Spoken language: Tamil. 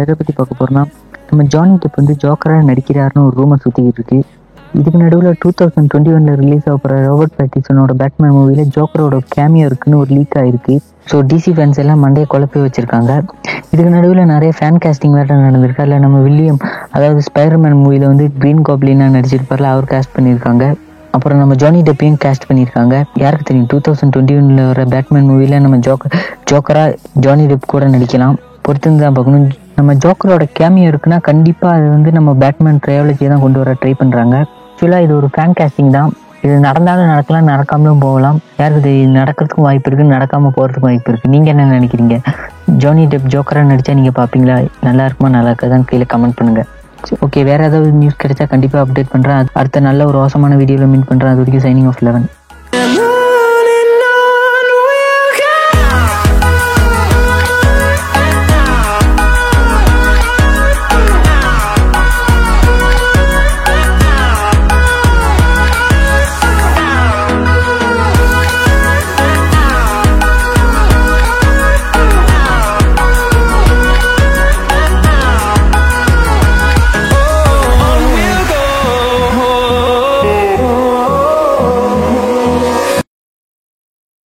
எதை பற்றி பார்க்க போகிறோம்னா நம்ம ஜானி டெப் வந்து ஜோக்கராக நடிக்கிறாருன்னு ஒரு ரூமை சுற்றிக்கிட்டு இருக்கு. இதுக்கு நடுவில் டூ தௌசண்ட் டுவெண்ட்டி ஒனில் ரிலீஸ் ஆகிற ரோபர்ட் பேட்டிசனோட பேட்மேன் மூவியில் ஜோக்கரோட கேமியோ இருக்குன்னு ஒரு லீக் ஆயிருக்கு. ஸோ டிசி ஃபேன்ஸ் எல்லாம் மண்டையை குழப்பி வச்சுருக்காங்க. இதுக்கு நடுவில் நிறைய ஃபேன் காஸ்டிங் வேறு நடந்திருக்கு. அதில் நம்ம வில்லியம் அதாவது ஸ்பைடர்மேன் மூவியில் வந்து க்ரீன் காப்ளினாக நடிச்சிருப்பார்ல அவர் காஸ்ட் பண்ணியிருக்காங்க. அப்புறம் நம்ம ஜானி டெப்பையும் கேஸ்ட் பண்ணியிருக்காங்க. யாருக்கு தெரியும்? டூ தௌசண்ட் டுவெண்ட்டி ஒனில் வர பேட்மேன் மூவியில் நம்ம ஜோக்கர் ஜோக்கராக ஜானி டெப் கூட நடிக்கலாம். பொறுத்து தான் பார்க்கணும். நம்ம ஜோக்கரோட கேமியோ இருக்குன்னா கண்டிப்பாக அது வந்து நம்ம பேட்மேன் ட்ரையாலஜியை தான் கொண்டு வர ட்ரை பண்ணுறாங்க ஆக்சுவலாக இது ஒரு ஃபேன் கேஸ்டிங் தான். இது நடந்தாலும் நடக்கலாம் நடக்காமலும் போகலாம். யாருக்கு இது நடக்கிறதுக்கும் வாய்ப்பு இருக்குது நடக்காமல் போகிறதுக்கும் வாய்ப்பு இருக்குது நீங்கள் என்ன நினைக்கிறீங்க? ஜானி டெப் ஜோக்கராக நடித்தா நீங்கள் பார்ப்பீங்களா நல்லா இருக்குமா நல்லா இருக்காதான்னு கீழே கமெண்ட் பண்ணுங்கள் ஓகே வேறு ஏதாவது நியூஸ் கிடைச்சா கண்டிப்பாக அப்டேட் பண்ணுறேன் அடுத்த நல்ல ஒரு அவசரமான வீடியோவில் மீட் பண்ணுறேன் அது வரைக்கும் சைனிங் ஆஃப் லெவன்